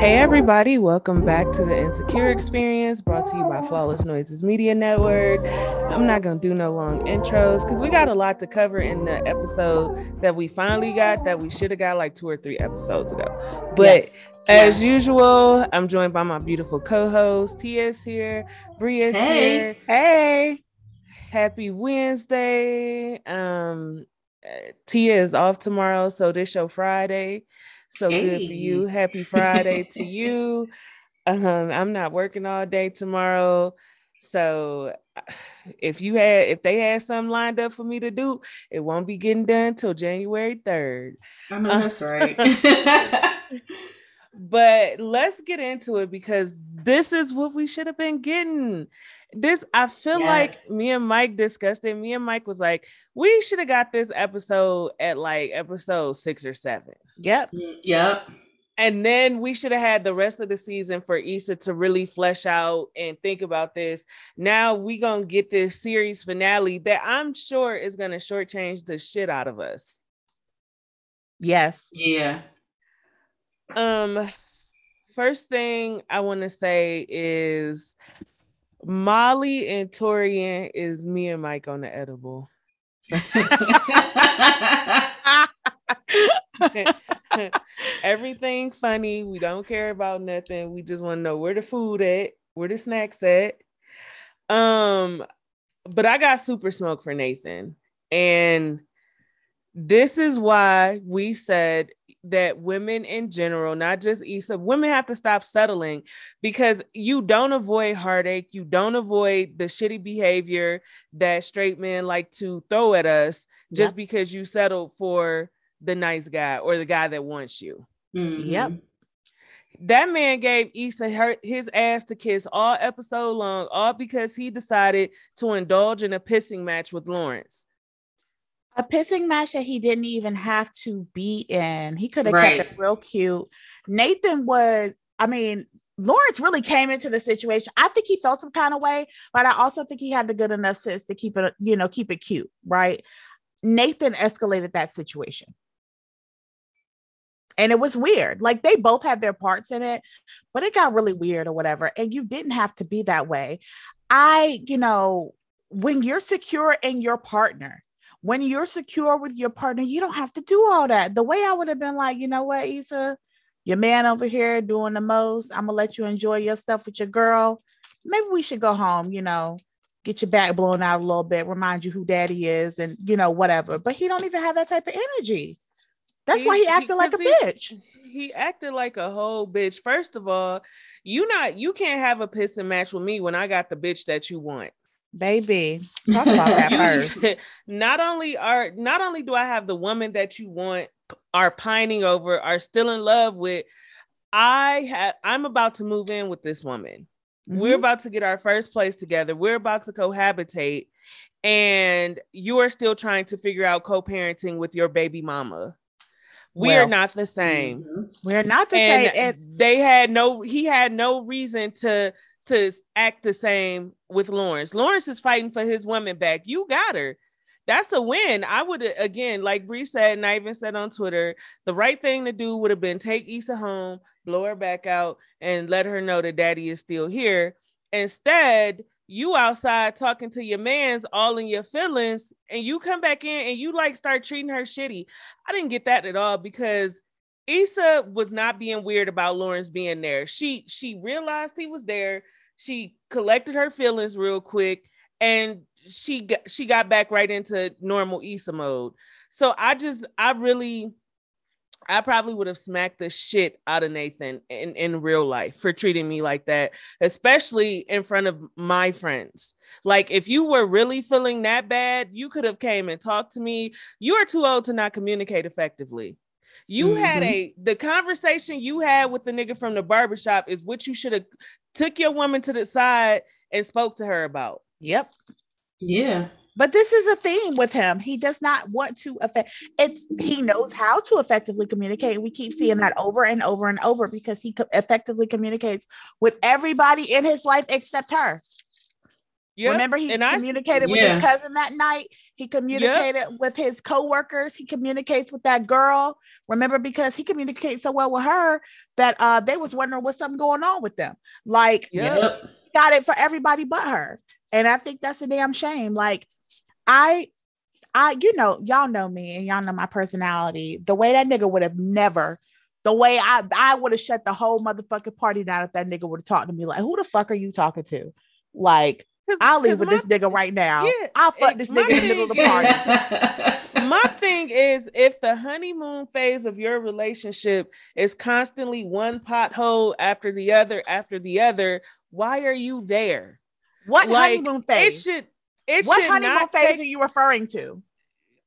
Hey, everybody, welcome back to the Insecure Experience brought to you by Flawless Noises Media Network. I'm not going to do no long intros because we got a lot to cover in the episode that we finally got that we should have got like two or three episodes ago. But Yes. as Yes. usual, I'm joined by my beautiful co host. Tia is here, Bria's Hey. here. Hey. Happy Wednesday. Um, Tia is off tomorrow, so this show Friday. So good for you. Happy Friday to you. Um, I'm not working all day tomorrow. So uh, if you had if they had something lined up for me to do, it won't be getting done till January 3rd. I know that's right. But let's get into it because this is what we should have been getting. This I feel Yes. like me and Mike discussed it. Me and Mike was like, we should have got this episode at like episode six or seven. yep. Yep. And then we should have had the rest of the season for Issa to really flesh out and think about this. Now we gonna get this series finale that I'm sure is gonna shortchange the shit out of us. Yes. Yeah. Um, first thing I want to say is Molly and Taurean is me and Mike on the edible. Everything funny. We don't care about nothing. We just want to know where the food at, where the snacks at. Um, but I got super smoke for Nathan. And this is why we said that women in general, not just Issa, women have to stop settling because you don't avoid heartache, you don't avoid the shitty behavior that straight men like to throw at us just Yep. because you settled for the nice guy or the guy that wants you. Yep. Mm-hmm. That man gave Issa her, his ass to kiss all episode long, all because he decided to indulge in a pissing match with Lawrence. A pissing match that he didn't even have to be in. He could have Right. kept it real cute. Nathan was, I mean, Lawrence really came into the situation. I think he felt some kind of way, but I also think he had the good enough sense to keep it, you know, keep it cute, right? Nathan escalated that situation. And it was weird. Like they both had their parts in it, but it got really weird or whatever. And you didn't have to be that way. I, you know, when you're secure in your partner, when you're secure with your partner, you don't have to do all that. The way I would have been like, you know what, Issa, your man over here doing the most. I'm gonna let you enjoy yourself with your girl. Maybe we should go home, you know, get your back blown out a little bit, remind you who daddy is, and you know, whatever. But he don't even have that type of energy. That's why he acted like a he- bitch. He acted like a whole bitch. First of all, you not you can't have a pissing match with me when I got the bitch that you want. Baby, talk about that first. not only are not only do I have the woman that you want are pining over, are still in love with, I have I'm about to move in with this woman. We're Mhm. about to get our first place together. We're about to cohabitate, and you are still trying to figure out co-parenting with your baby mama. We are not the same Mhm. We're not the and same. They had no he had no reason to to act the same with Lawrence. Lawrence is fighting for his woman back. You got her. That's a win. I would again, like Bre said, and I even said on Twitter, the right thing to do would have been take Issa home, blow her back out, and let her know that daddy is still here. Instead, you outside talking to your mans all in your feelings, and you come back in and you like start treating her shitty. I didn't get that at all because Issa was not being weird about Lawrence being there. She she realized he was there. She collected her feelings real quick and she got, she got back right into normal Issa mode. So I just I really I probably would have smacked the shit out of Nathan in, in real life for treating me like that, especially in front of my friends. Like if you were really feeling that bad, you could have came and talked to me. You are too old to not communicate effectively. You had mm-hmm. a the conversation you had with the nigga from the barbershop is what you should have took your woman to the side and spoke to her about. yep. Yeah. But this is a theme with him. He does not want to affect it's he knows how to effectively communicate. We keep seeing that over and over and over because he co- effectively communicates with everybody in his life except her. Yep. Remember, he and I s- communicated with Yeah. his cousin that night. He communicated with his coworkers. He communicates with that girl. Remember, because he communicates so well with her that uh they was wondering what's something going on with them. Like, Yep. Yep. got it for everybody but her. And I think that's a damn shame. Like, I, I, you know, y'all know me and y'all know my personality. The way that nigga would have never, the way I, I would have shut the whole motherfucking party down if that nigga would have talked to me. Like, who the fuck are you talking to? Like, 'Cause- I'll leave with my this nigga right now. Yeah, I'll fuck this nigga in the middle of the party. my thing is if the honeymoon phase of your relationship is constantly one pothole after the other after the other why are you there What Like, honeymoon phase? it should it what should honeymoon not phase take, are you referring to?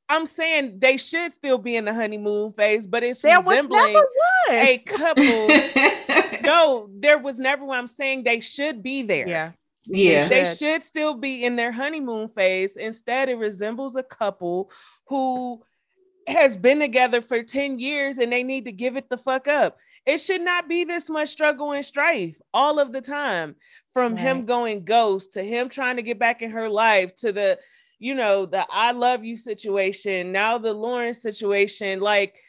i'm saying they should still be in the honeymoon phase but it's There was resembling never one. a couple no there was never one i'm saying they should be there yeah. Yeah. They should. should still be in their honeymoon phase. Instead, it resembles a couple who has been together for 10 years and they need to give it the fuck up. It should not be this much struggle and strife all of the time from him going ghost to him trying to get back in her life to the, you know, the I love you situation, now the Lawrence situation. Like,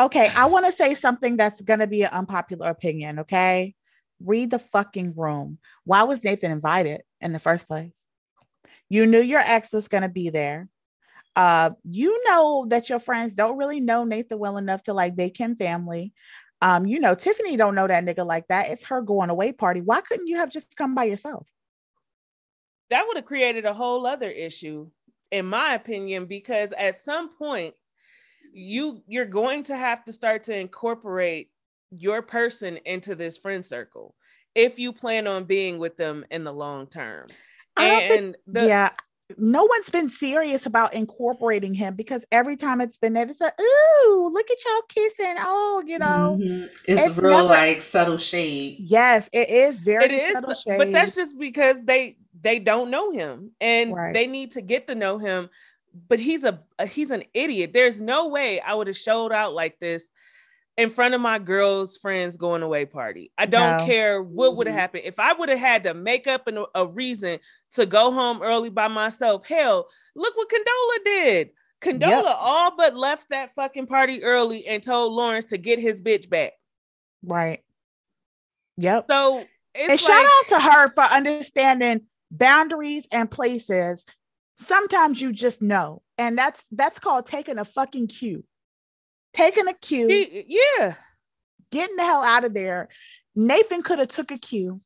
Okay, I want to say something that's going to be an unpopular opinion. Okay, read the fucking room. Why was Nathan invited in the first place? You knew your ex was going to be there. Uh, you know that your friends don't really know Nathan well enough to like make him family. Um, you know Tiffany don't know that nigga like that. It's her going away party. Why couldn't you have just come by yourself? that would have created a whole other issue in my opinion because at some point you you're going to have to start to incorporate your person into this friend circle if you plan on being with them in the long term I don't think- and the, yeah. No one's been serious about incorporating him because every time it's been that, it's like, ooh, look at y'all kissing. Oh, you know. Mhm. It's, it's real never- like subtle shade. Yes, it is very it is subtle shade. but that's just because they they don't know him and Right. they need to get to know him but he's a a- he's an idiot there's no way i would have showed out like this in front of my girls friends going away party i don't No. care what would have Mhm. happened if i would have had to make up an, a reason to go home early by myself hell look what condola did condola Yep. all but left that fucking party early and told lawrence to get his bitch back right. Yep. so it's and shout out to her for understanding boundaries and places. Sometimes you just know, and that's that's called taking a fucking cue. Taking a cue, yeah getting the hell out of there. Nathan could have took a cue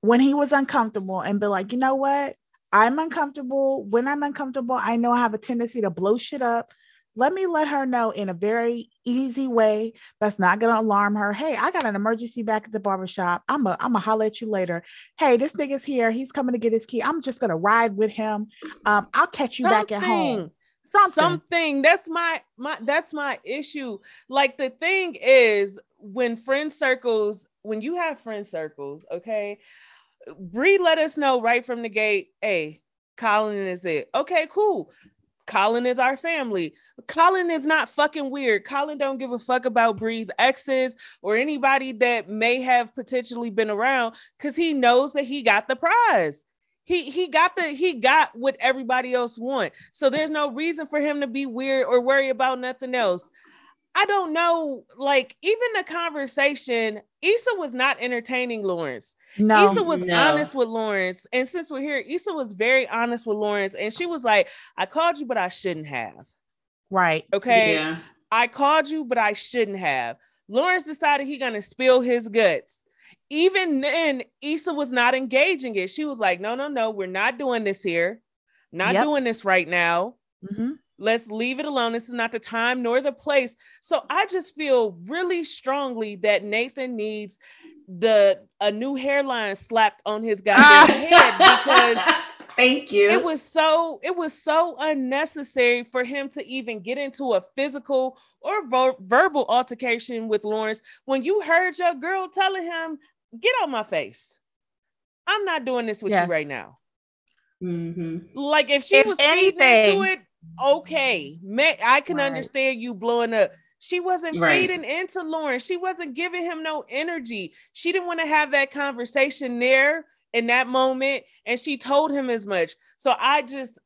when he was uncomfortable and be like, you know what? I'm uncomfortable. When I'm uncomfortable, I know I have a tendency to blow shit up. Let me let her know in a very easy way that's not gonna alarm her. Hey, I got an emergency back at the barbershop. I'm a I'm a holler at you later. Hey, this nigga's here. He's coming to get his key. I'm just gonna ride with him. Um, I'll catch you back at home. Something. Something. That's my my that's my issue. Like the thing is when friend circles, when you have friend circles, okay, Bre let us know right from the gate, hey, Colin is it. Okay, cool. Colin is our family. Colin is not fucking weird. Colin don't give a fuck about Bre's exes or anybody that may have potentially been around because he knows that he got the prize. He he got the he got what everybody else want. So there's no reason for him to be weird or worry about nothing else. I don't know. Like even the conversation, Issa was not entertaining Lawrence. No, Issa was No. honest with Lawrence. And since we're here, Issa was very honest with Lawrence. And she was like, I called you, but I shouldn't have. right. Okay. Yeah. I called you, but I shouldn't have. Lawrence decided he gonna spill his guts. Even then, Issa was not engaging it. She was like, no, no, no, we're not doing this here. Not Yep. doing this right now. Mhm. Let's leave it alone. This is not the time nor the place. So I just feel really strongly that Nathan needs the a new hairline slapped on his goddamn head because thank you. it was so it was so unnecessary for him to even get into a physical or ver- verbal altercation with Lawrence when you heard your girl telling him get out my face i'm not doing this with Yes. you right now Mm-hmm. Like if she If was feeding anything- into it, okay, Ma- I can Right. understand you blowing up. She wasn't Right. feeding into Lauren. She wasn't giving him no energy. She didn't want to have that conversation there in that moment, and she told him as much. So I just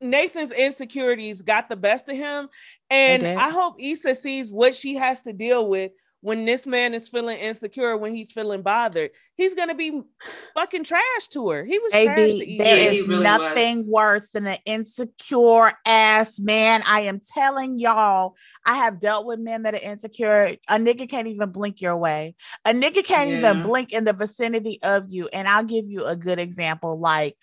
Nathan's insecurities got the best of him, and. I hope Issa sees what she has to deal with when this man is feeling insecure, when he's feeling bothered. He's gonna be fucking trash to her. He was trash to Baby, there Yeah, is really nothing was. worse than an insecure ass man. I am telling y'all, I have dealt with men that are insecure. A nigga can't even blink your way. A nigga can't even blink in the vicinity of you. And I'll give you a good example. Like,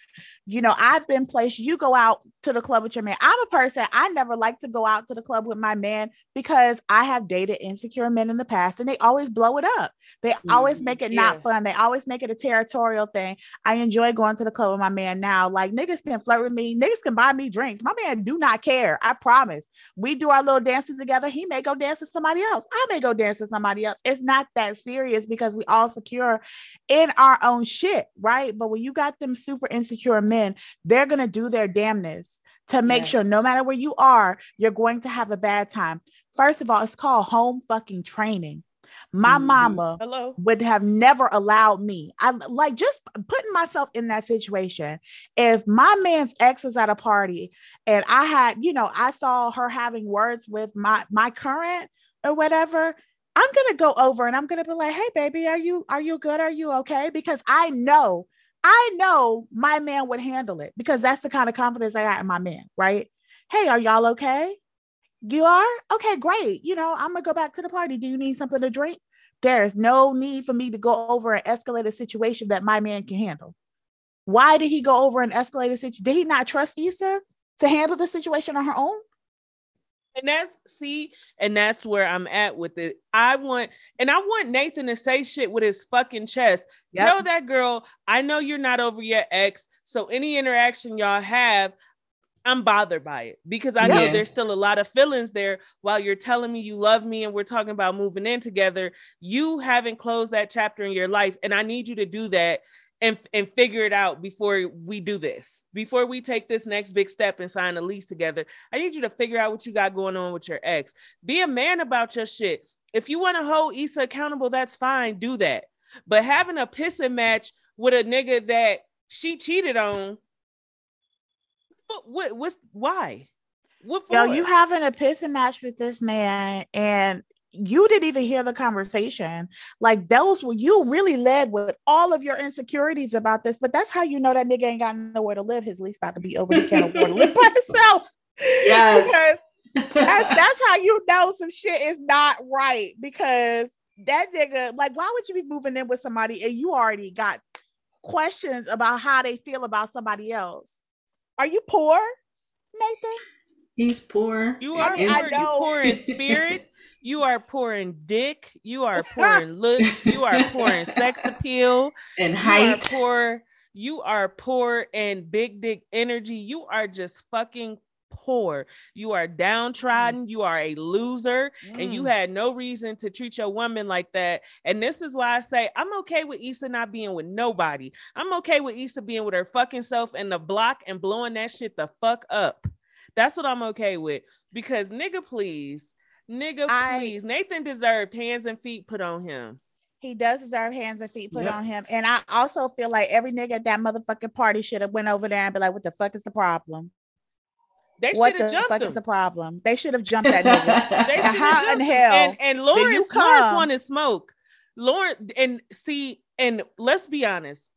you know, I've been placed, you go out to the club with your man. I'm a person, I never like to go out to the club with my man because I have dated insecure men in the past and they always blow it up. They always Mhm. make it Yeah. not fun. They always make it a territorial thing. I enjoy going to the club with my man now. Like niggas can flirt with me, niggas can buy me drinks. My man do not care. I promise. We do our little dances together. He may go dance with somebody else. I may go dance with somebody else. It's not that serious because we all secure in our own shit, right? But when you got them super insecure men, they're gonna do their damnness to make sure no matter where you are, you're going to have a bad time. First of all, it's called home fucking training. My Mhm. mama Hello. would have never allowed me. I like just putting myself in that situation. If my man's ex was at a party and I had, you know, I saw her having words with my my current or whatever, I'm gonna go over and I'm gonna be like, hey baby, are you are you good? Are you okay? Because I know, I know my man would handle it because that's the kind of confidence I got in my man, right? Hey, are y'all okay? You are? Okay, great. You know, I'm gonna go back to the party. Do you need something to drink? There's no need for me to go over and escalate a situation that my man can handle. Why did he go over and escalate a situation? Did he not trust Issa to handle the situation on her own? And that's see, and that's where I'm at with it. I want, and I want Nathan to say shit with his fucking chest. Yep. Tell that girl, I know you're not over your ex. So any interaction y'all have, I'm bothered by it because I know there's still a lot of feelings there. While you're telling me you love me and we're talking about moving in together, you haven't closed that chapter in your life, and I need you to do that and and figure it out before we do this. Before we take this next big step and sign a lease together, I need you to figure out what you got going on with your ex. Be a man about your shit. If you want to hold Issa accountable, that's fine. Do that. But having a pissing match with a nigga that she cheated on, what, what what's why? What for? Yo, you having a pissing match with this man, and you didn't even hear the conversation. Like those were you really led with all of your insecurities about this, but that's how you know that nigga ain't got nowhere to live. His lease about to be over. He can't afford to live by himself. Yes. Because that's, that's how you know some shit is not right because that nigga, like, why would you be moving in with somebody and you already got questions about how they feel about somebody else? Are you poor, Nathan? He's poor. You are mean, I poor. You know. poor in spirit. You are poor in dick. You are poor in looks. You are poor in sex appeal. and You are height. poor. You are poor in big dick energy. You are just fucking poor. You are downtrodden. You are a loser. And you Mm. had no reason to treat your woman like that. And this is why I say I'm okay with Issa not being with nobody. I'm okay with Issa being with her fucking self in the block and blowing that shit the fuck up. That's what I'm okay with. Because nigga, please, nigga, I- please. Nathan deserved hands and feet put on him. He does deserve hands and feet put Yep. on him. And I also feel like every nigga at that motherfucking party should have went over there and be like, what the fuck is the problem? They what the jumped fuck him. is the problem? They should have jumped that nigga. They And should how have in jumped him. hell And, and Lawrence, you Lawrence come- wanted smoke. Lawrence and see, and let's be honest.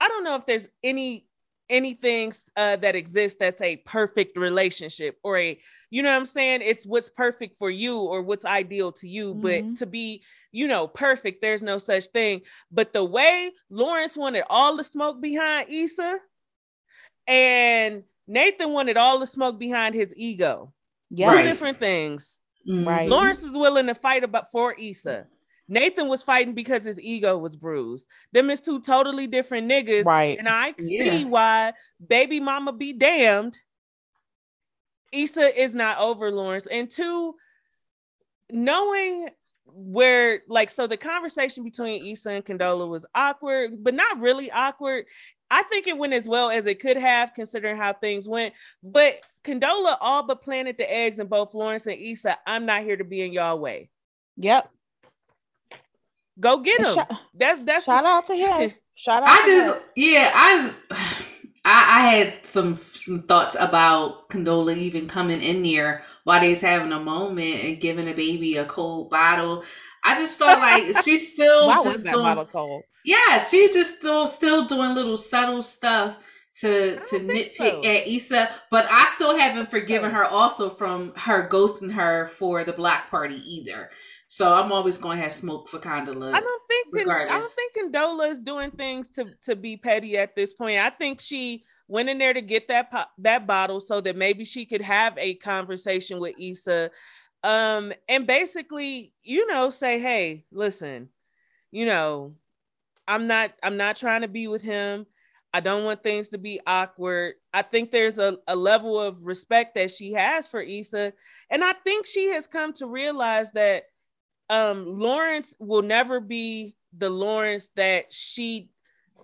I don't know if there's any anything uh, that exists that's a perfect relationship or a you know what i'm saying it's what's perfect for you or what's ideal to you but Mhm. to be you know perfect there's no such thing but the way lawrence wanted all the smoke behind Issa and nathan wanted all the smoke behind his ego Yeah. two Right. different things Mhm. Right. Lawrence is willing to fight about for Issa. Nathan was fighting because his ego was bruised. Them is two totally different niggas. Right. And I Yeah. see why baby mama be damned. Issa is not over Lawrence. And two, knowing where, like, so the conversation between Issa and Condola was awkward, but not really awkward. I think it went as well as it could have, considering how things went. But Condola all but planted the eggs in both Lawrence and Issa. I'm not here to be in y'all way. Yep. Go get him. shout- that's that's Shout out to him. Shout out. I to just him. yeah, I just- I, I had some some thoughts about Condola even coming in there while they's having a moment and giving a baby a cold bottle. I just felt like she's still Why just was that doing bottle cold? yeah, she's just still still doing little subtle stuff to to nitpick so. at Issa, but I still haven't forgiven her also from her ghosting her for the black party either. So I'm always going to have smoke for Condola. I don't think Con- I don't regardless. think Condola is doing things to to be petty at this point. I think she went in there to get that po- that bottle so that maybe she could have a conversation with Issa, um, and basically, you know, say, hey, listen, you know, I'm not I'm not trying to be with him. I don't want things to be awkward. I think there's a, a level of respect that she has for Issa. And I think she has come to realize that um Lawrence will never be the Lawrence that she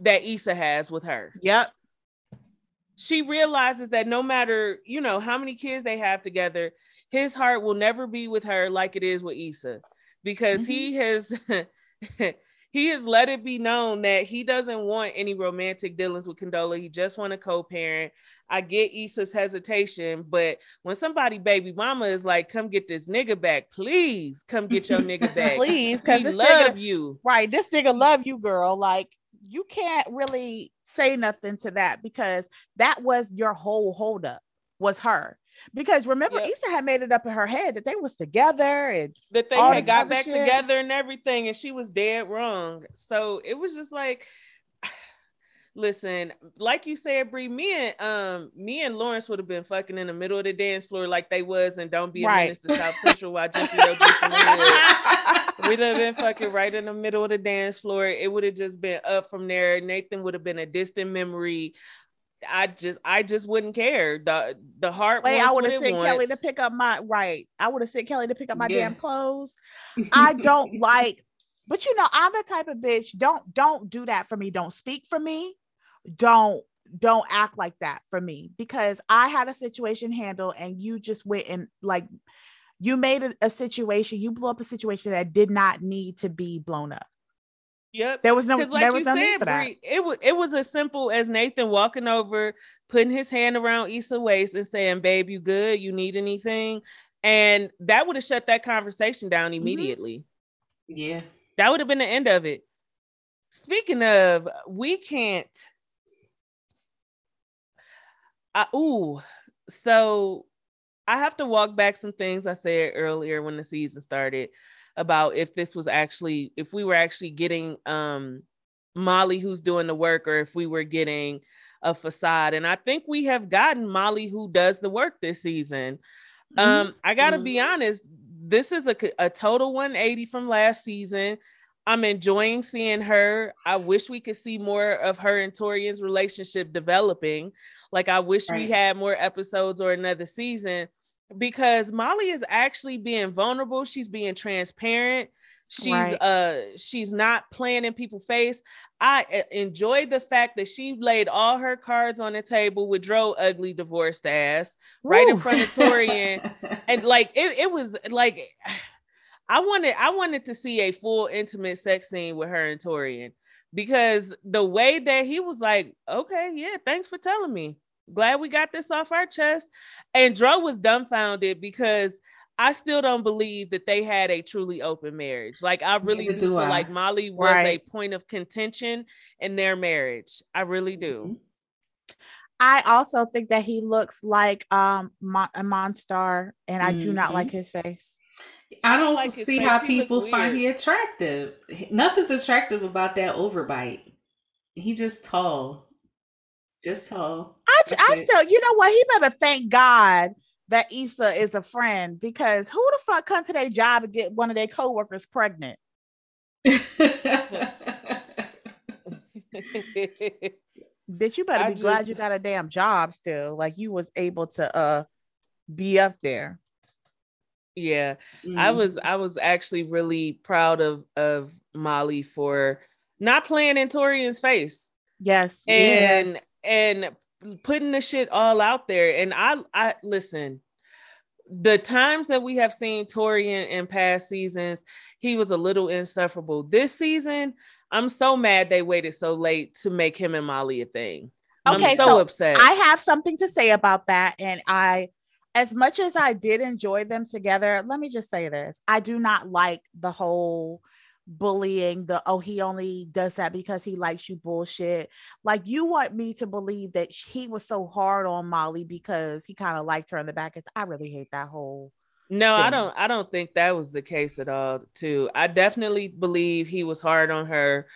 that Issa has with her. Yep. She realizes that no matter, you know, how many kids they have together, his heart will never be with her like it is with Issa because he has he has let it be known that he doesn't want any romantic dealings with Condola. He just want a co-parent. I get Issa's hesitation, but when somebody baby mama is like, "Come get this nigga back, please, come get your nigga back, Please, because this love nigga, you." right? This nigga love you, girl. Like you can't really say nothing to that because that was your whole holdup was her. Because remember, Yep. Issa had made it up in her head that they was together and that they had got back shit. together and everything, and she was dead wrong. So it was just like, listen, like you said, Bre, me and um, me and Lawrence would have been fucking in the middle of the dance floor like they was, and don't be a Right. menace to South Central while Jiffy Joe Juice in the hood. We'd have been fucking right in the middle of the dance floor. It would have just been up from there. Nathan would have been a distant memory. I just, I just wouldn't care. The the heart. wait, wants I would have it sent Kelli to pick up my right. I would have sent Kelli to pick up my Yeah. damn clothes. I don't like, but you know, I'm the type of bitch. Don't don't do that for me. Don't speak for me. Don't don't act like that for me because I had a situation handle and you just went and like you made a, a situation, you blew up a situation that did not need to be blown up. Yep. There was no like there you was no need said, for that. It was it was as simple as Nathan walking over, putting his hand around Issa waist and saying, "Babe, you good? You need anything?" And that would have shut that conversation down Mm-hmm. immediately. yeah. That would have been the end of it. Speaking of, we can't. I, ooh, so I have to walk back some things I said earlier when the season started about if this was actually if we were actually getting um Molly who's doing the work or if we were getting a facade and I think we have gotten Molly who does the work this season. Mhm. Um I got to be honest, this is a, a total 180 from last season. I'm enjoying seeing her. I wish we could see more of her and Taurean's relationship developing. Like I wish we had more episodes or another season because Molly is actually being vulnerable. She's being transparent. She's Right. uh she's not playing in people's face. I uh, enjoyed the fact that she laid all her cards on the table with Dro ugly divorced ass right in front of Taurean and like it, it was like I wanted I wanted to see a full intimate sex scene with her and Taurean because the way that he was like, okay, yeah, thanks for telling me. Glad we got this off our chest. And Dro was dumbfounded because I still don't believe that they had a truly open marriage. Like I really Neither do do feel I. like Molly was a point of contention in their marriage. I really do. I also think that he looks like um Mon- a Monstar, and I do not Mhm. like his face. I don't like see how He people find weird. he attractive. Nothing's attractive about that overbite. He just tall. Just tall. I, That's I it. still, you know what? He better thank God that Issa is a friend because who the fuck come to their job and get one of their coworkers pregnant? Bitch, you better I be glad you got a damn job still. Like you was able to uh be up there. yeah. I Mhm. was I was actually really proud of of Molly for not playing in Taurean's face. Yes. and yes. And putting the shit all out there. And I I listen, the times that we have seen Taurean in past seasons, he was a little insufferable. This season, I'm so mad they waited so late to make him and Molly a thing. Okay, I'm so, so upset. I have something to say about that. And I, as much as I did enjoy them together, let me just say this I do not like the whole bullying, the oh, he only does that because he likes you bullshit. Like, you want me to believe that he was so hard on Molly because he kind of liked her in the back. It's, I really hate that whole. No, I don't I don't think that was the case at all, too. I definitely believe he was hard on her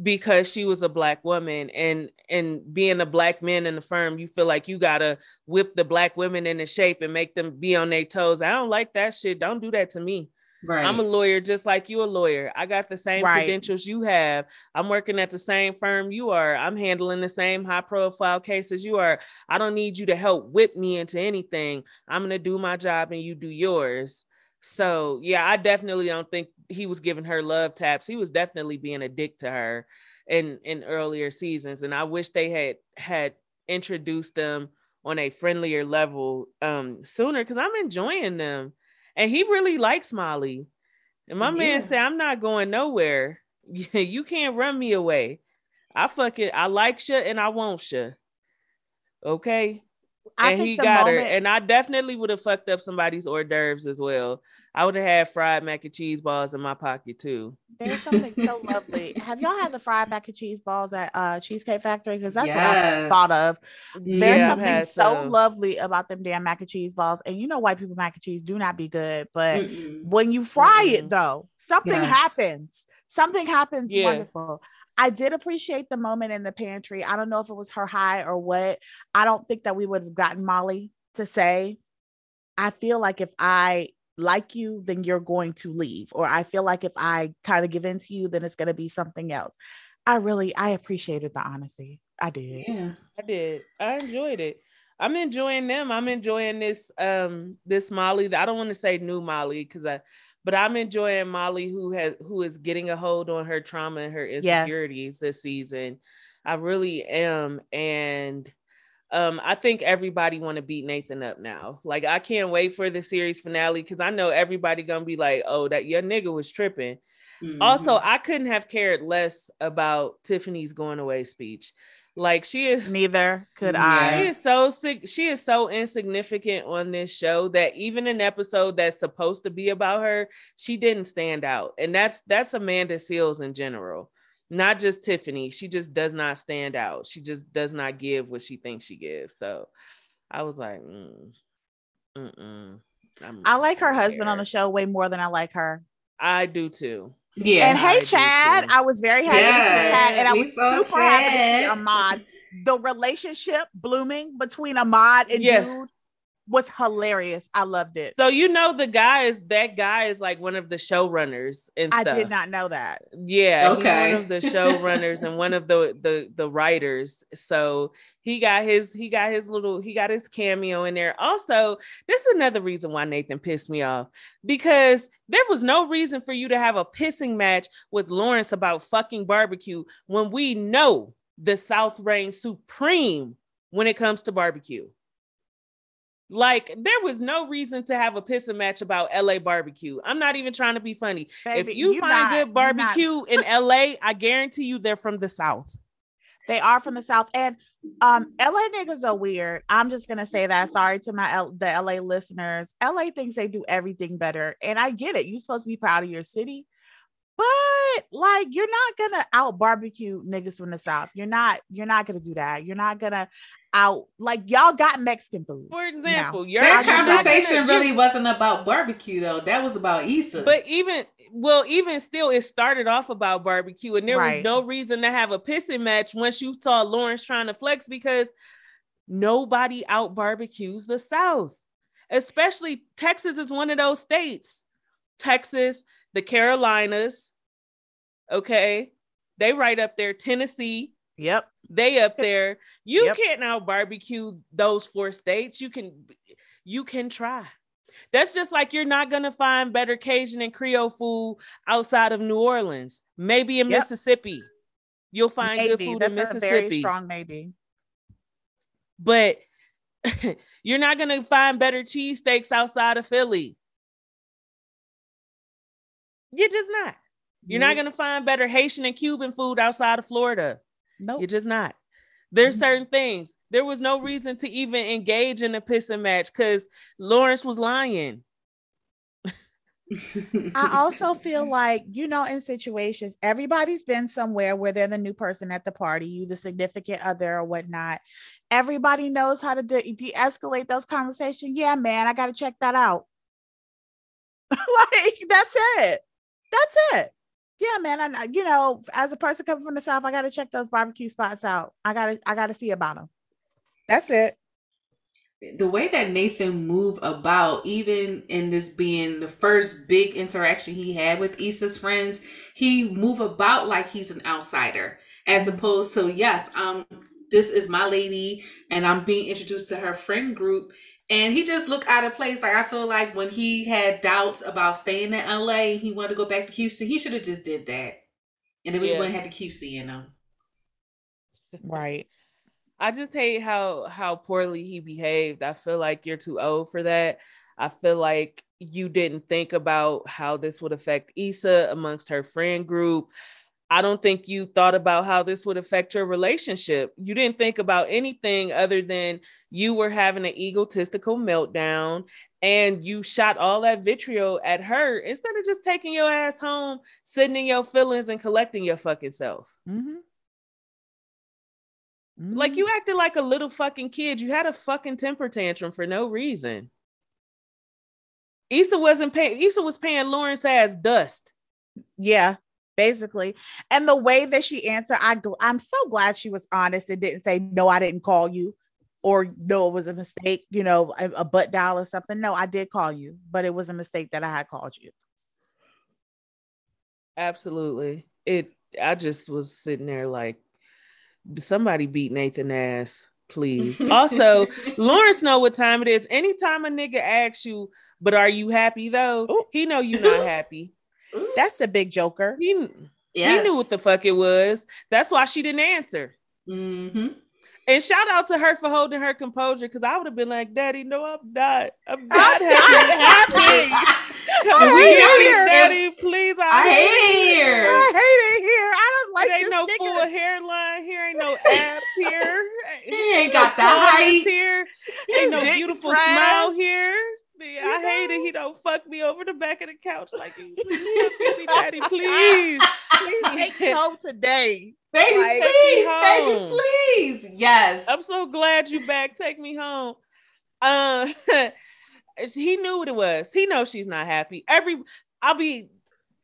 because she was a black woman and and being a black man in the firm, you feel like you gotta whip the black women into shape and make them be on their toes. I don't like that shit. Don't do that to me. Right. I'm a lawyer just like you a lawyer. I got the same Right. credentials you have. I'm working at the same firm you are. I'm handling the same high profile cases you are. I don't need you to help whip me into anything. I'm going to do my job and you do yours. So, yeah, I definitely don't think he was giving her love taps. He was definitely being a dick to her in in earlier seasons and I wish they had had introduced them on a friendlier level um sooner cuz I'm enjoying them and he really likes Molly. And my Yeah. man said, I'm not going nowhere. you can't run me away. I fucking I like you and I want you. Okay. I and he got moment, her. And I definitely would have fucked up somebody's hors d'oeuvres as well. I would have had fried mac and cheese balls in my pocket too. there's something so lovely. Have y'all had the fried mac and cheese balls at uh, Cheesecake Factory? Because that's what I Yes. thought of. There's Yeah, something so some. lovely about them damn mac and cheese balls. And you know, white people mac and cheese do not be good, but Mm-mm. when you fry Mm-mm. it though, something Yes. happens. Something happens Yeah. wonderful. I did appreciate the moment in the pantry. I don't know if it was her high or what. I don't think that we would have gotten Molly to say, I feel like if I like you, then you're going to leave. Or I feel like if I kind of give in to you, then it's going to be something else. I really, I appreciated the honesty. I did. Yeah. I did. I enjoyed it. I'm enjoying them. I'm enjoying this um this Molly. I don't want to say new Molly because I but I'm enjoying Molly who has who is getting a hold on her trauma and her Yes. insecurities this season. I really am. And um I think everybody want to beat Nathan up now. Like I can't wait for the series finale because I know everybody gonna be like, oh, that your nigga was tripping. Also, Mhm. I couldn't have cared less about Tiffany's going away speech. Like she is Neither could Yeah. she is so sick. She is so insignificant on this show that even an episode that's supposed to be about her, she didn't stand out. And that's that's Amanda Seales in general, not just Tiffany. She just does not stand out. She just does not give what she thinks she gives. So I was like, mm, mm-mm. I like her husband on the show way more than I like her. I do too. Yeah. and hey, do Chad. I was very happy to see Yes, Chad, and I was saw super happy to see Chad. Ahmad. The relationship blooming between Ahmad and Yes. Dude was hilarious. I loved it. So you know the guy is that guy is like one of the showrunners and I stuff. did not know that. Yeah, Okay. he's one of the showrunners and one of the the the writers. So he got his he got his little he got his cameo in there. Also, this is another reason why Nathan pissed me off because there was no reason for you to have a pissing match with Lawrence about fucking barbecue when we know the South reigns supreme when it comes to barbecue. Like there was no reason to have a pissing match about LA barbecue. I'm not even trying to be funny Baby, if you you find not- good barbecue in LA, I guarantee you they're from the South. They are from the South. And um LA niggas are weird. I'm just gonna say that. Sorry to my L- the LA listeners. LA thinks they do everything better. And I get it. You're supposed to be proud of your city. But like you're not gonna out barbecue niggas from the South. You're not, you're not gonna do that. You're not gonna out like y'all got Mexican food. For example, you're that you're conversation you- really wasn't about barbecue though. That was about Issa. But even well, even still, it started off about barbecue, and there was no reason to have a pissing match once you saw Lawrence trying to flex because nobody out barbecues the South. Especially Texas is one of those states. Texas, the Carolinas, okay, they right up there. Tennessee, Yep. they up there. You Yep. can't now barbecue those four states. You can you can try. That's just like you're not gonna find better Cajun and Creole food outside of New Orleans, maybe in Yep. Mississippi. You'll find maybe. good food That's in a very Mississippi. strong maybe. but you're not gonna find better cheesesteaks outside of Philly. You're just not. You're not gonna find better Haitian and Cuban food outside of Florida. Nope. You're just not. There's Mhm. certain things. There was no reason to even engage in a pissing match because Lawrence was lying. I also feel like, you know, in situations, everybody's been somewhere where they're the new person at the party, you the significant other or whatnot. Everybody knows how to de- de-escalate those conversations. Yeah, man, I got to check that out. like that's it. That's it. Yeah, man. I I- you know, as a person coming from the south, I got to check those barbecue spots out. I got to I got to see about them. That's it. the way that Nathan moved about, even in this being the first big interaction he had with Issa's friends, he move about like he's an outsider, as opposed to yes, um, this is my lady, and I'm being introduced to her friend group. And he just looked out of place. Like I feel like when he had doubts about staying in LA, he wanted to go back to Houston. He should have just did that, and then we Yeah. wouldn't have to keep seeing him. Right. I just hate how how poorly he behaved. I feel like you're too old for that. I feel like you didn't think about how this would affect Issa amongst her friend group. I don't think you thought about how this would affect your relationship. You didn't think about anything other than you were having an egotistical meltdown and you shot all that vitriol at her instead of just taking your ass home, sitting in your feelings and collecting your fucking self. Mhm. Like Mhm. you acted like a little fucking kid. You had a fucking temper tantrum for no reason. Issa wasn't paying. Issa was paying Lawrence ass dust. Yeah, basically. And the way that she answered, I gl- I'm so glad she was honest and didn't say no, I didn't call you, or no, it was a mistake. You know, a, a butt dial or something. No, I did call you, but it was a mistake that I had called you. Absolutely. It. I just was sitting there like, somebody beat Nathan ass, please. also, Lawrence know what time it is. Anytime a nigga asks you, but are you happy though? Ooh. He know you not happy. Ooh, That's the big joker. He yes. he knew what the fuck it was. That's why she didn't answer. hmm And shout out to her for holding her composure because I would have been like, Daddy, no, I'm not. I'm not I'm happy. not happy. Come And we here, know that- Daddy, please. I hate it here. I hate it here. I don't like There ain't this no nigga. full hairline here. Ain't no abs here. He ain't got the no tongues height. here. Ain't no beautiful trash. smile here. Yeah, I You hate it. He don't fuck me over the back of the couch like you. Please, help me, Daddy, please. Please take me home today. Baby, Like- please, baby, please. Yes. I'm so glad you back. Take me home. Uh, he knew what it was. He knows she's not happy. Every I'll be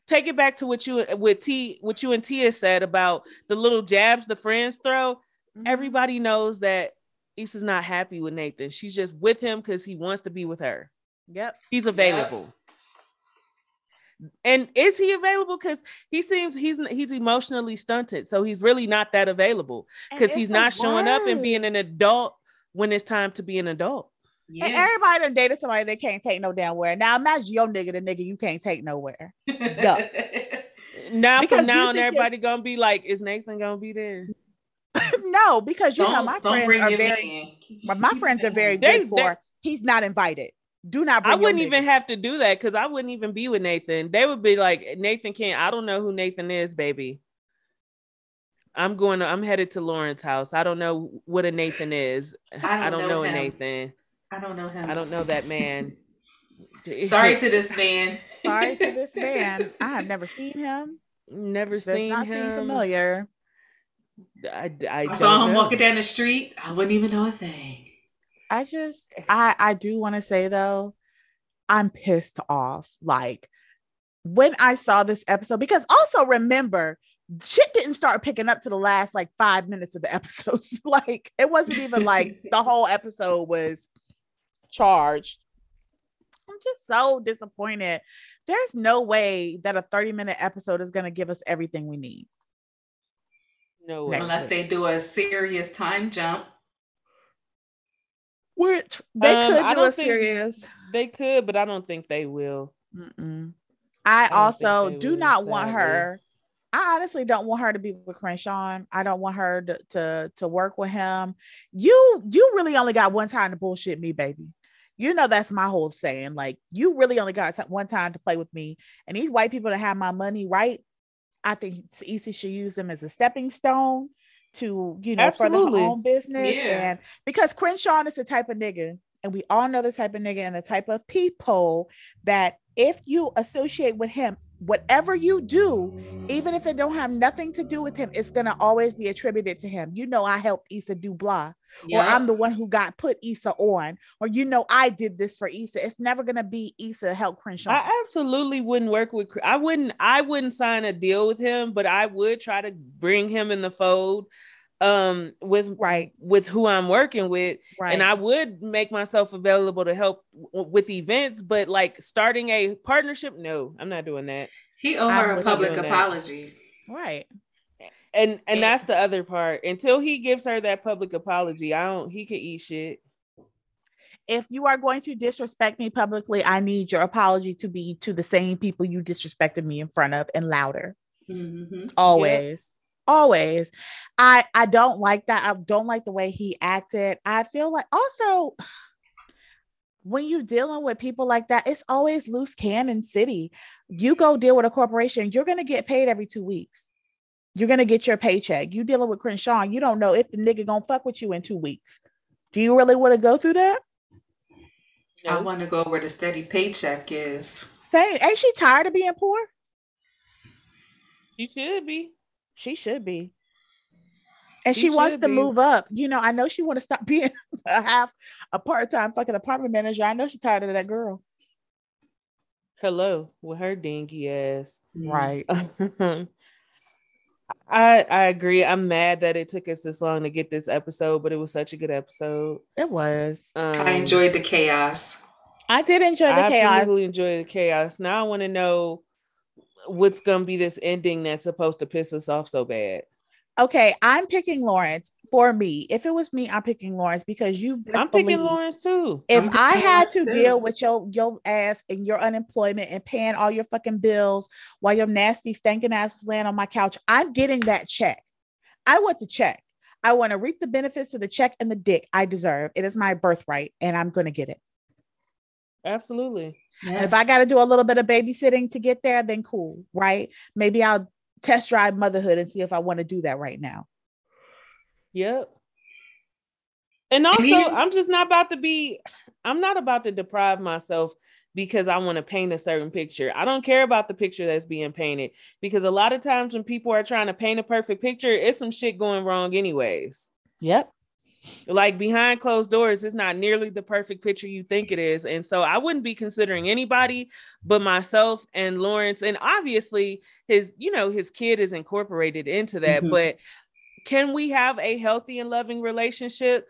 take it back to what you with T what you and Tia said about the little jabs the friends throw. Mm-hmm. Everybody knows that Issa's not happy with Nathan. She's just with him because he wants to be with her. Yep. He's available. And is he available? Because he seems he's he's emotionally stunted, so he's really not that available because he's not showing up and being an adult when it's time to be an adult. Yeah. And everybody done dated somebody they can't take no damn where. Now imagine your nigga, the nigga you can't take nowhere. Now Because from now on, think everybody gonna be like, "Is Nathan gonna be there?" no, because you know don't my friends are very my, my friends are very They- good for he's not invited. Do not bring I wouldn't even have to do that because I wouldn't even be with Nathan. They would be like, "Nathan can't. I don't know who Nathan is, baby. I'm going. To, I'm headed to Lauren's house. I don't know what a Nathan is. I don't know a. Nathan. I don't know him. I don't know that man. Sorry to this man. Sorry to this man. I have never seen him. Never Does seen not him. seem familiar. I, I, I saw him know. walking down the street. I wouldn't even know a thing. I just I I do want to say though, I'm pissed off. Like when I saw this episode, because also remember, shit didn't start picking up to the last like five minutes of the episodes. like it wasn't even like the whole episode was charged. I'm just so disappointed. There's no way that a 30 minute episode is going to give us everything we need. No, way. Unless they do a serious time jump. Which they Um, could I do don't a serious. they could, but I don't think they will. Mm-mm. I don't also do not want her I honestly don't want her to be with Crenshaw. I don't want her to, to to work with him. You you really only got one time to bullshit me, baby. You know that's my whole saying. Like you really only got one time to play with me, and these white people that have my money, right? I think Issa should use them as a stepping stone to you know Absolutely. further her own business, Yeah. and because Crenshaw is the type of nigga, and we all know the type of nigga and the type of people that if you associate with him, whatever you do, even if it don't have nothing to do with him, it's gonna always be attributed to him. You know, I helped Issa do blah, or I'm the one who got put Issa on, or you know, I did this for Issa. It's never gonna be Issa help Crenshaw. I absolutely wouldn't work with. I wouldn't. I wouldn't sign a deal with him, but I would try to bring him in the fold, um, with right, with who I'm working with, right. and I would make myself available to help w- with events. But like starting a partnership, no, I'm not doing that. He owe her a public doing that. apology. right. And and that's the other part. Until he gives her that public apology, I don't. He could eat shit. If you are going to disrespect me publicly, I need your apology to be to the same people you disrespected me in front of and louder. Mhm. always always i i don't like that i don't like the way he acted. I feel like also when you're dealing with people like that it's always loose cannon city. You go deal with a corporation you're going to get paid every two weeks. You're going to get your paycheck. You dealing with crenshaw you don't know if the nigga gonna fuck with you in two weeks. Do you really want to go through that? I want to go where the steady paycheck is. Say, ain't she tired of being poor? She should be. She should be. And She she wants to be. move up. You know, I know she want to stop being a half a part-time fucking apartment manager. I know she's tired of that girl. Hello with her dinky ass. Right. I I agree. I'm mad that it took us this long to get this episode, but it was such a good episode. It was. Um, I enjoyed the chaos. I did enjoy the I chaos. absolutely enjoyed the chaos. Now I want to know what's gonna be this ending that's supposed to piss us off so bad. Okay, I'm picking Lawrence for me. If it was me, I'm picking Lawrence because you I'm picking believe Lawrence too. if I'm I picking had to too. deal with your your ass and your unemployment and paying all your fucking bills while your nasty stinking ass is laying on my couch, I'm getting that check. I want the check. I want to reap the benefits of the check and the dick I deserve. It is my birthright, and I'm gonna get it. Absolutely. And if I got to do a little bit of babysitting to get there, then cool, right? Maybe I'll test drive motherhood and see if I want to do that right now. Yep. And also, even- I'm just not about to be, I'm not about to deprive myself because I want to paint a certain picture. I don't care about the picture that's being painted because a lot of times when people are trying to paint a perfect picture, it's some shit going wrong, anyways. Yep. Like behind closed doors, it's not nearly the perfect picture you think it is. And so I wouldn't be considering anybody but myself and Lawrence. And obviously, his, you know, his kid is incorporated into that. Mhm. But can we have a healthy and loving relationship?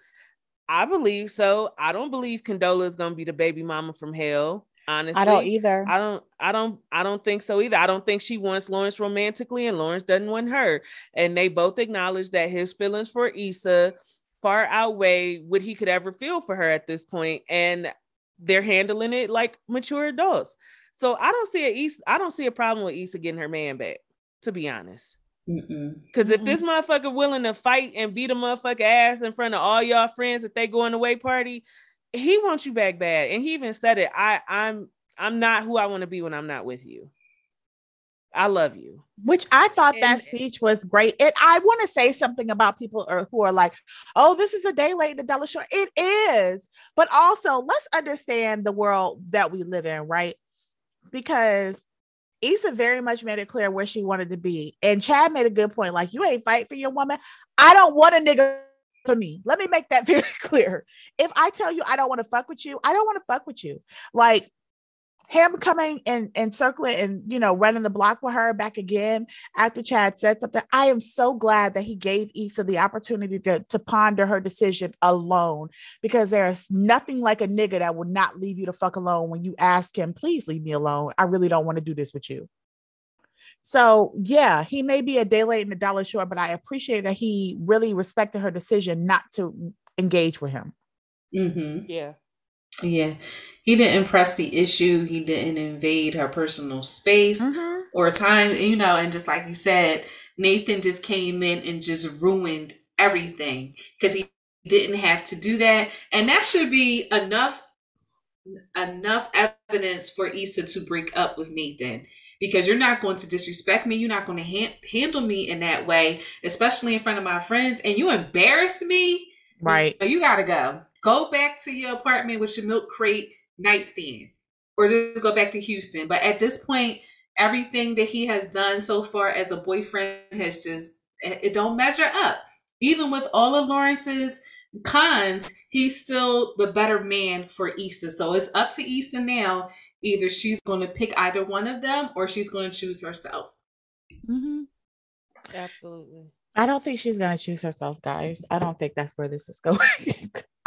I believe so. I don't believe Condola is going to be the baby mama from hell. Honestly, I don't either. I don't I don't I don't think so either. I don't think she wants Lawrence romantically and Lawrence doesn't want her. And they both acknowledge that his feelings for Issa far outweigh what he could ever feel for her at this point and they're handling it like mature adults. So I don't see a Issa, I don't see a problem with Issa getting her man back, to be honest. Because if this motherfucker willing to fight and beat a motherfucker ass in front of all y'all friends that they go on the way party, he wants you back bad. And he even said it. I I'm I'm not who I want to be when I'm not with you. I love you. Which I thought that speech was great. And I want to say something about people are, who are like, oh, this is a day late in the dollar short. It is. But also, let's understand the world that we live in, right? Because Issa very much made it clear where she wanted to be. And Chad made a good point like, you ain't fight for your woman. I don't want a nigga for me. Let me make that very clear. If I tell you I don't want to fuck with you, I don't want to fuck with you. Like, him coming and and circling and you know running the block with her back again after Chad said something. I am so glad that he gave Issa the opportunity to, to ponder her decision alone because there's nothing like a nigga that will not leave you the fuck alone when you ask him, please leave me alone. I really don't want to do this with you. So yeah, he may be a day late and a dollar short, but I appreciate that he really respected her decision not to engage with him. Mm-hmm. Yeah. Yeah. He didn't press the issue. He didn't invade her personal space Mm-hmm. or time, you know, and just like you said, Nathan just came in and just ruined everything because he didn't have to do that. And that should be enough enough evidence for Issa to break up with Nathan because you're not going to disrespect me. You're not going to ha- handle me in that way, especially in front of my friends. And you embarrass me. Right. You, you got to go. Go back to your apartment with your milk crate nightstand or just go back to Houston. But at this point, everything that he has done so far as a boyfriend has just, it don't measure up. Even with all of Lawrence's cons, he's still the better man for Issa. So it's up to Issa now. Either she's going to pick either one of them or she's going to choose herself. Mm-hmm. Absolutely. I don't think she's going to choose herself, guys. I don't think that's where this is going.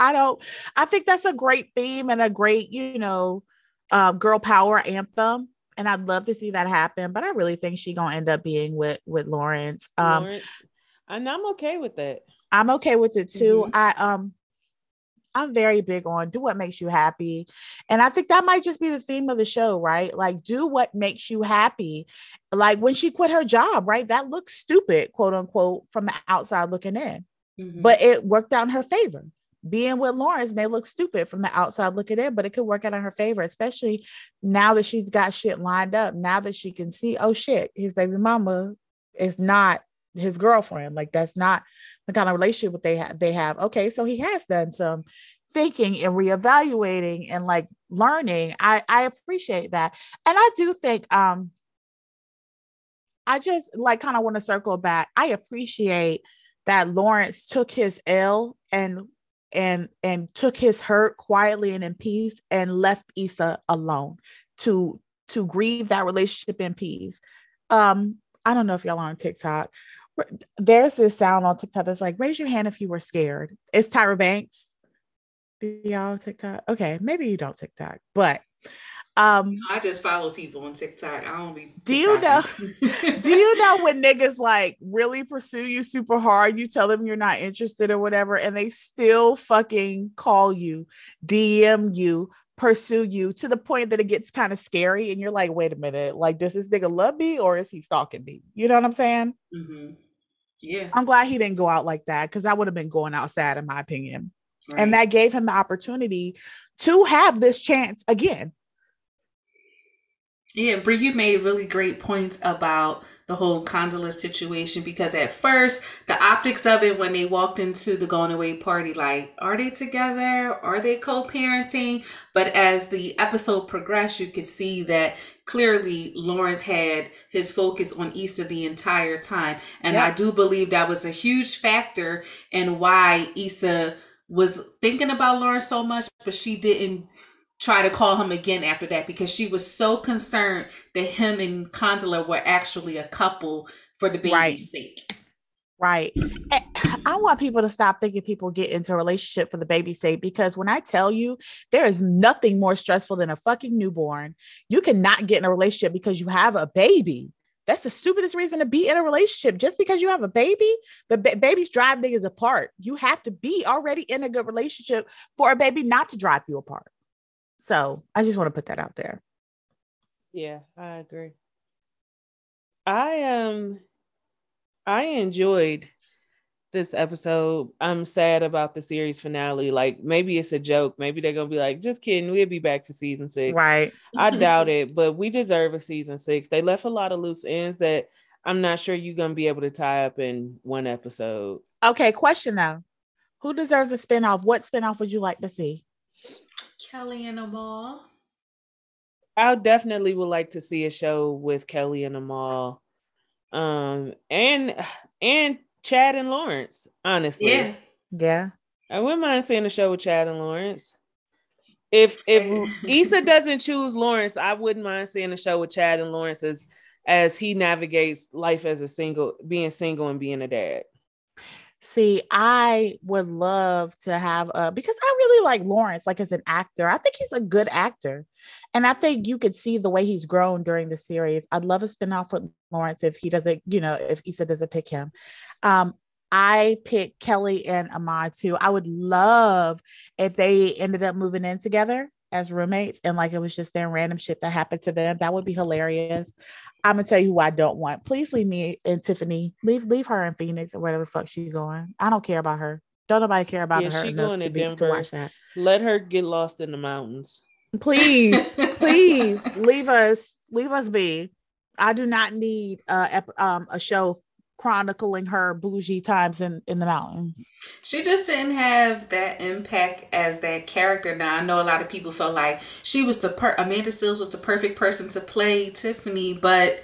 I don't, I think that's a great theme and a great, you know, uh, girl power anthem. And I'd love to see that happen, but I really think she's gonna end up being with with Lawrence. Um, Lawrence. And I'm okay with that. I'm okay with it too. Mhm. I um I'm very big on do what makes you happy. And I think that might just be the theme of the show, right? Like do what makes you happy. Like when she quit her job, right? That looks stupid, quote unquote, from the outside looking in. Mhm. But it worked out in her favor. Being with Lawrence may look stupid from the outside looking in, but it could work out in her favor, especially now that she's got shit lined up. Now that she can see, oh shit, his baby mama is not his girlfriend. Like that's not the kind of relationship they have. They have. Okay, so he has done some thinking and reevaluating and like learning. I I appreciate that, and I do think um I just like kind of want to circle back. I appreciate that Lawrence took his L and and and took his hurt quietly and in peace and left Issa alone to to grieve that relationship in peace. Um, I don't know if y'all on TikTok. There's this sound on TikTok that's like, raise your hand if you were scared. It's Tyra Banks. Do y'all TikTok? Okay, maybe you don't TikTok, but um I just follow people on TikTok. I don't be. Do you TikToking. do you know when niggas like really pursue you super hard, you tell them you're not interested or whatever, and they still fucking call you, DM you, pursue you to the point that it gets kind of scary, and you're like, wait a minute, like does this nigga love me or is he stalking me? You know what I'm saying? Mhm. Yeah. I'm glad he didn't go out like that because I would have been going out sad, in my opinion. And that gave him the opportunity to have this chance again. Yeah, Bre, you made really great points about the whole Condola situation because at first, the optics of it when they walked into the going away party, like, are they together? Are they co parenting? But as the episode progressed, you could see that clearly Lawrence had his focus on Issa the entire time. And I do believe that was a huge factor in why Issa was thinking about Lawrence so much, but she didn't try to call him again after that because she was so concerned that him and Condola were actually a couple for the baby's Right. sake. Right. I want people to stop thinking people get into a relationship for the baby's sake because when I tell you there is nothing more stressful than a fucking newborn, you cannot get in a relationship because you have a baby. That's the stupidest reason to be in a relationship. Just because you have a baby, the ba- babies drive niggas apart. You have to be already in a good relationship for a baby not to drive you apart. So I just want to put that out there. Yeah, I agree. I um I enjoyed this episode. I'm sad about the series finale. Like maybe it's a joke. Maybe they're gonna be like, just kidding, we'll be back for season six. Right. I doubt it, but we deserve a season six. They left a lot of loose ends that I'm not sure you're gonna be able to tie up in one episode. Okay. Question though. Who deserves a spinoff? What spinoff would you like to see? Kelli and Ahmal. I definitely would like to see a show with Kelli and Ahmal, um, and and Chad and Lawrence. Honestly, Yeah. Yeah. I wouldn't mind seeing a show with Chad and Lawrence. If if Issa doesn't choose Lawrence, I wouldn't mind seeing a show with Chad and Lawrence as as he navigates life as a single, being single and being a dad. See, I would love to have a because I really like Lawrence, like as an actor. I think he's a good actor. And I think you could see the way he's grown during the series. I'd love a spinoff with Lawrence if he doesn't, you know, if Issa doesn't pick him. Um, I picked Kelli and Ahmal too. I would love if they ended up moving in together as roommates and like it was just their random shit that happened to them. That would be hilarious. I'm gonna tell you who I don't want. Please leave me and Tiffany. Leave leave her in Phoenix or wherever the fuck she's going. I don't care about her. Don't nobody care about Yeah, her she enough going to, to be, to Denver. watch that. Let her get lost in the mountains. Please, please leave us leave us be. I do not need uh ep- um a show chronicling her bougie times in in the mountains. She just didn't have that impact as that character. Now I know a lot of people felt like she was the per Amanda Seales was the perfect person to play Tiffany, but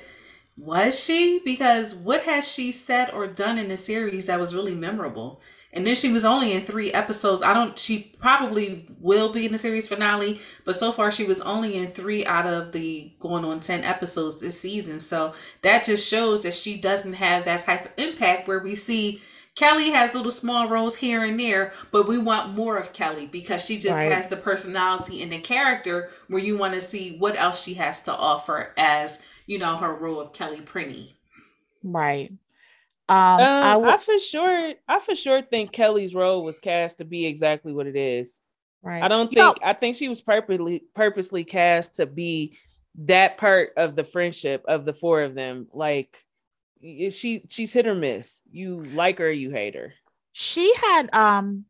was she? Because what has she said or done in the series that was really memorable? And then she was only in three episodes. I don't. She probably will be in the series finale, but so far she was only in three out of the going on ten episodes this season. So that just shows that she doesn't have that type of impact where we see Kelli has little small roles here and there, but we want more of Kelli because she just Right. has the personality and the character where you want to see what else she has to offer as you know her role of Kelli Prenny. Right. Um, Um, I I, for sure, I for sure think Kelli's role was cast to be exactly what it is. right. I don't You know, think I think she was purposely purposely cast to be that part of the friendship of the four of them. Like she she's hit or miss. You like her, you hate her. she had um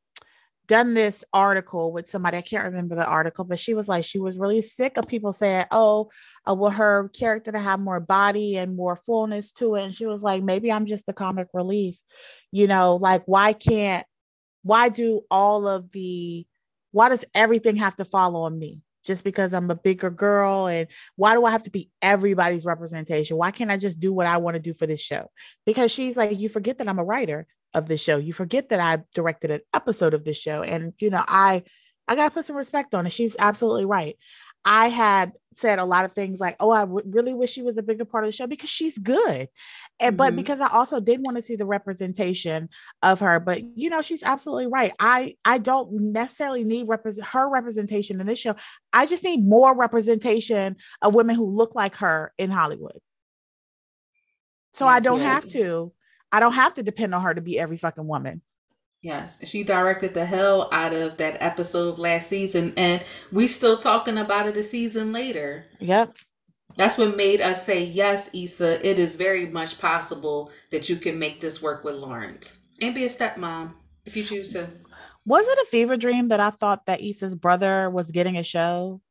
done this article with somebody i can't remember the article but she was like she was really sick of people saying oh uh, I want her character to have more body and more fullness to it. And she was like maybe i'm just the comic relief you know like why can't why do all of the why does everything have to follow on me just because i'm a bigger girl? And why do i have to be everybody's representation? Why can't i just do what i want to do for this show? Because she's like you forget that i'm a writer of this show. You forget that I directed an episode of this show. And you know, I I gotta put some respect on it. She's absolutely right. I had said a lot of things like, oh, I w- really wish she was a bigger part of the show because she's good. And but Mhm. because I also did want to see the representation of her. But you know, she's absolutely right. I I don't necessarily need represent her representation in this show. I just need more representation of women who look like her in Hollywood. So I don't have to. I don't have to depend on her to be every fucking woman. Yes, she directed the hell out of that episode last season, and we still talking about it a season later. Yep. That's what made us say, yes, Issa, it is very much possible that you can make this work with Lawrence and be a stepmom if you choose to. Was it a fever dream that I thought that Issa's brother was getting a show?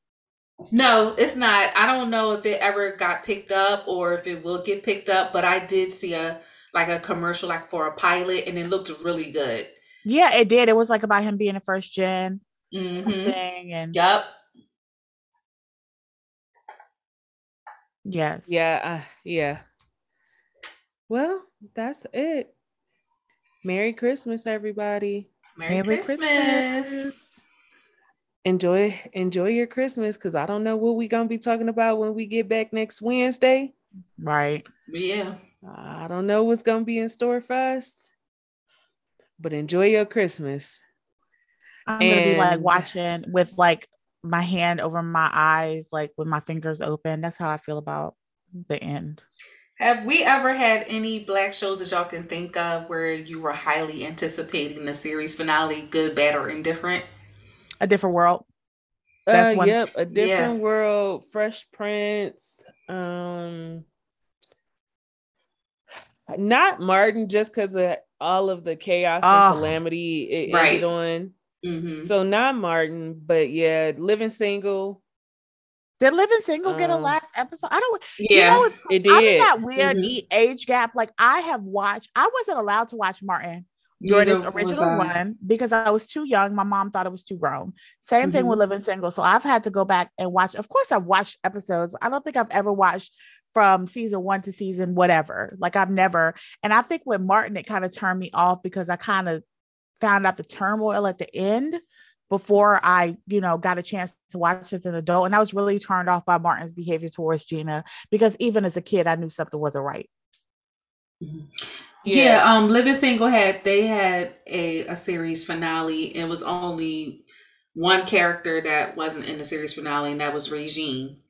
No, it's not. I don't know if it ever got picked up or if it will get picked up, but I did see a like a commercial like for a pilot and it looked really good. Yeah, it did. It was like about him being a first gen hmm something. And Yep. yes. Yeah, uh, yeah. Well, that's it. Merry Christmas, everybody. Merry, Merry Christmas. Enjoy enjoy your Christmas because I don't know what we're gonna be talking about when we get back next Wednesday. Right. Yeah. I don't know what's gonna be in store for us, but enjoy your Christmas. I'm gonna be like watching with like my hand over my eyes, like with my fingers open. That's how I feel about the end. Have we ever had any black shows that y'all can think of where you were highly anticipating the series finale, good, bad, or indifferent? A different world. That's uh, one- Yep, a different world, Fresh Prince. Um, not Martin, just because of all of the chaos Ah, and calamity it right. ended on. Mm-hmm. So not Martin, but yeah, living single. Did Living Single get a Um, last episode? I don't Yeah. you know it's It I'm in did. that weird Mhm. e- age gap. Like I have watched, I wasn't allowed to watch Martin Jordan's Neither was original one because I was too young. My mom thought it was too grown. Same thing with Living Single. So I've had to go back and watch. Of course, I've watched episodes. I don't think I've ever watched from season one to season whatever. Like I've never. And I think with Martin, it kind of turned me off because I kind of found out the turmoil at the end before I, you know, got a chance to watch as an adult. And I was really turned off by Martin's behavior towards Gina because even as a kid, I knew something wasn't right. Yeah. um Living Single had they had a, a series finale. It was only one character that wasn't in the series finale, and that was Regine.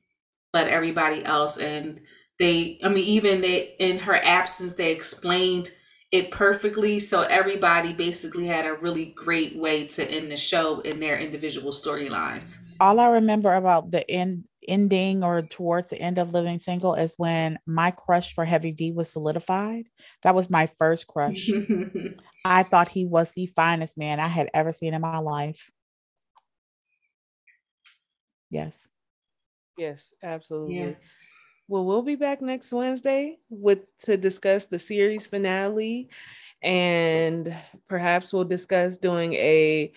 But everybody else, and they I mean, even they in her absence, they explained it perfectly. So everybody basically had a really great way to end the show in their individual storylines. all I remember about the end ending or towards the end of Living Single is when my crush for Heavy D was solidified. That was my first crush. I thought he was the finest man I had ever seen in my life. Yes. Yes, absolutely. Yeah. Well, we'll be back next Wednesday with to discuss the series finale and perhaps we'll discuss doing a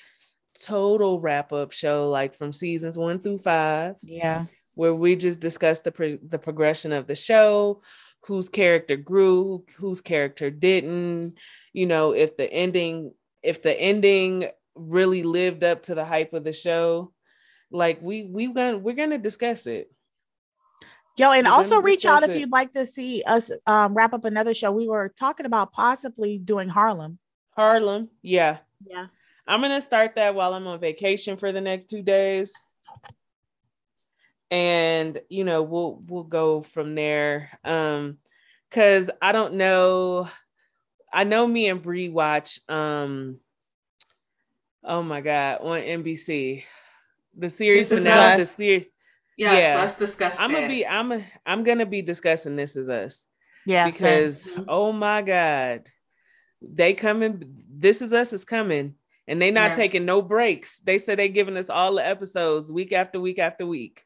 total wrap up show like from seasons 1 through 5 Yeah. where we just discuss the pro- the progression of the show, whose character grew, whose character didn't, you know, if the ending if the ending really lived up to the hype of the show. Like we we gonna we're gonna discuss it. Yo, and We're also reach out discuss if you'd like to see us um, wrap up another show. We were talking about possibly doing Harlem. Harlem, yeah. Yeah. I'm gonna start that while I'm on vacation for the next two days. And you know, we'll we'll go from there. Um, because I don't know. I know me and Bre watch um oh my god on NBC. The series This Is finale. Us. The series. yes, Yeah. let's discuss I'm gonna be I'm a, I'm gonna be discussing this as us Yeah. same. because Mhm. oh my god they coming this is us is coming and they not Yes. taking no breaks they said they giving us all the episodes week after week after week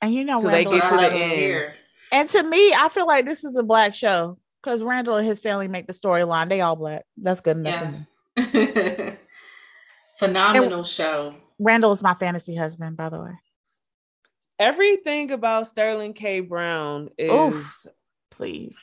and you know till they That's Randall, what get to like the to end. hear. and to me, I feel like this is a black show because Randall and his family make the storyline. They all black. That's good enough for me. Yes. Phenomenal show. Randall is my fantasy husband, by the way. everything about sterling k brown is Oof. Please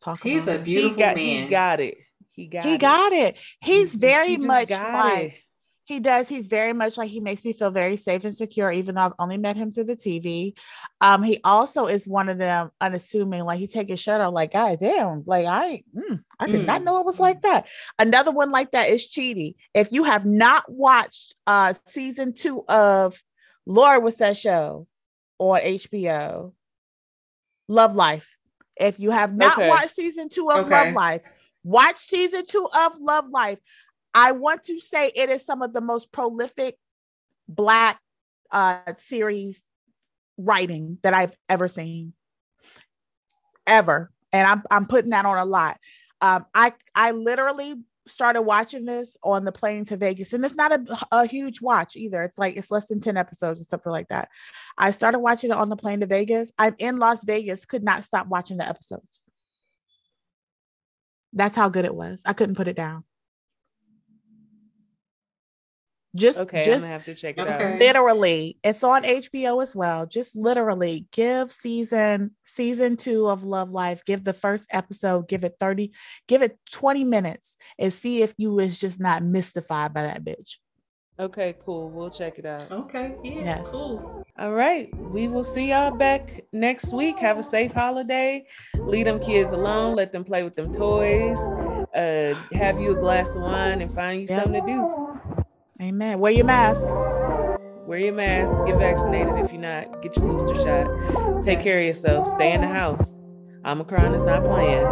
talk. He's a about it. beautiful he got, man. he got it he got it. He it. got it. He's very he much like it. He does. He's very much like he makes me feel very safe and secure, even though I've only met him through the TV. Um, he also is one of them unassuming, like he take his shirt off, like, God damn, like I mm, I did not Mm. know it was like that. Another one like that is Cheaty. If you have not watched uh season two of Laura was that show on HBO, Love Life. If you have not Okay. watched season two of Okay. Love Life, watch season two of Love Life. I want to say it is some of the most prolific black uh series writing that I've ever seen. Ever. And I'm I'm putting that on a lot. Um I I literally started watching this on the plane to Vegas and it's not a, a huge watch either. It's like it's less than 10 episodes or something like that. I started watching it on the plane to Vegas. I'm in Las Vegas, could not stop watching the episodes. That's how good it was. I couldn't put it down. Just, okay i'm just gonna have to check it Okay. out literally, it's on HBO as well. Just literally give season season two of Love Life, give the first episode, give it 30, give it 20 minutes and see if you was just not mystified by that bitch. okay cool we'll check it out Okay. Yeah. Yes. Cool. All right. We will see y'all back next week. Have a safe holiday. Leave them kids alone. Let them play with them toys. Uh, have you a glass of wine and find you Yep. something to do. Amen. Wear your mask. Wear your mask. Get vaccinated if you're not. Get your booster shot. Take care of yourself. Stay in the house. Omicron is not playing.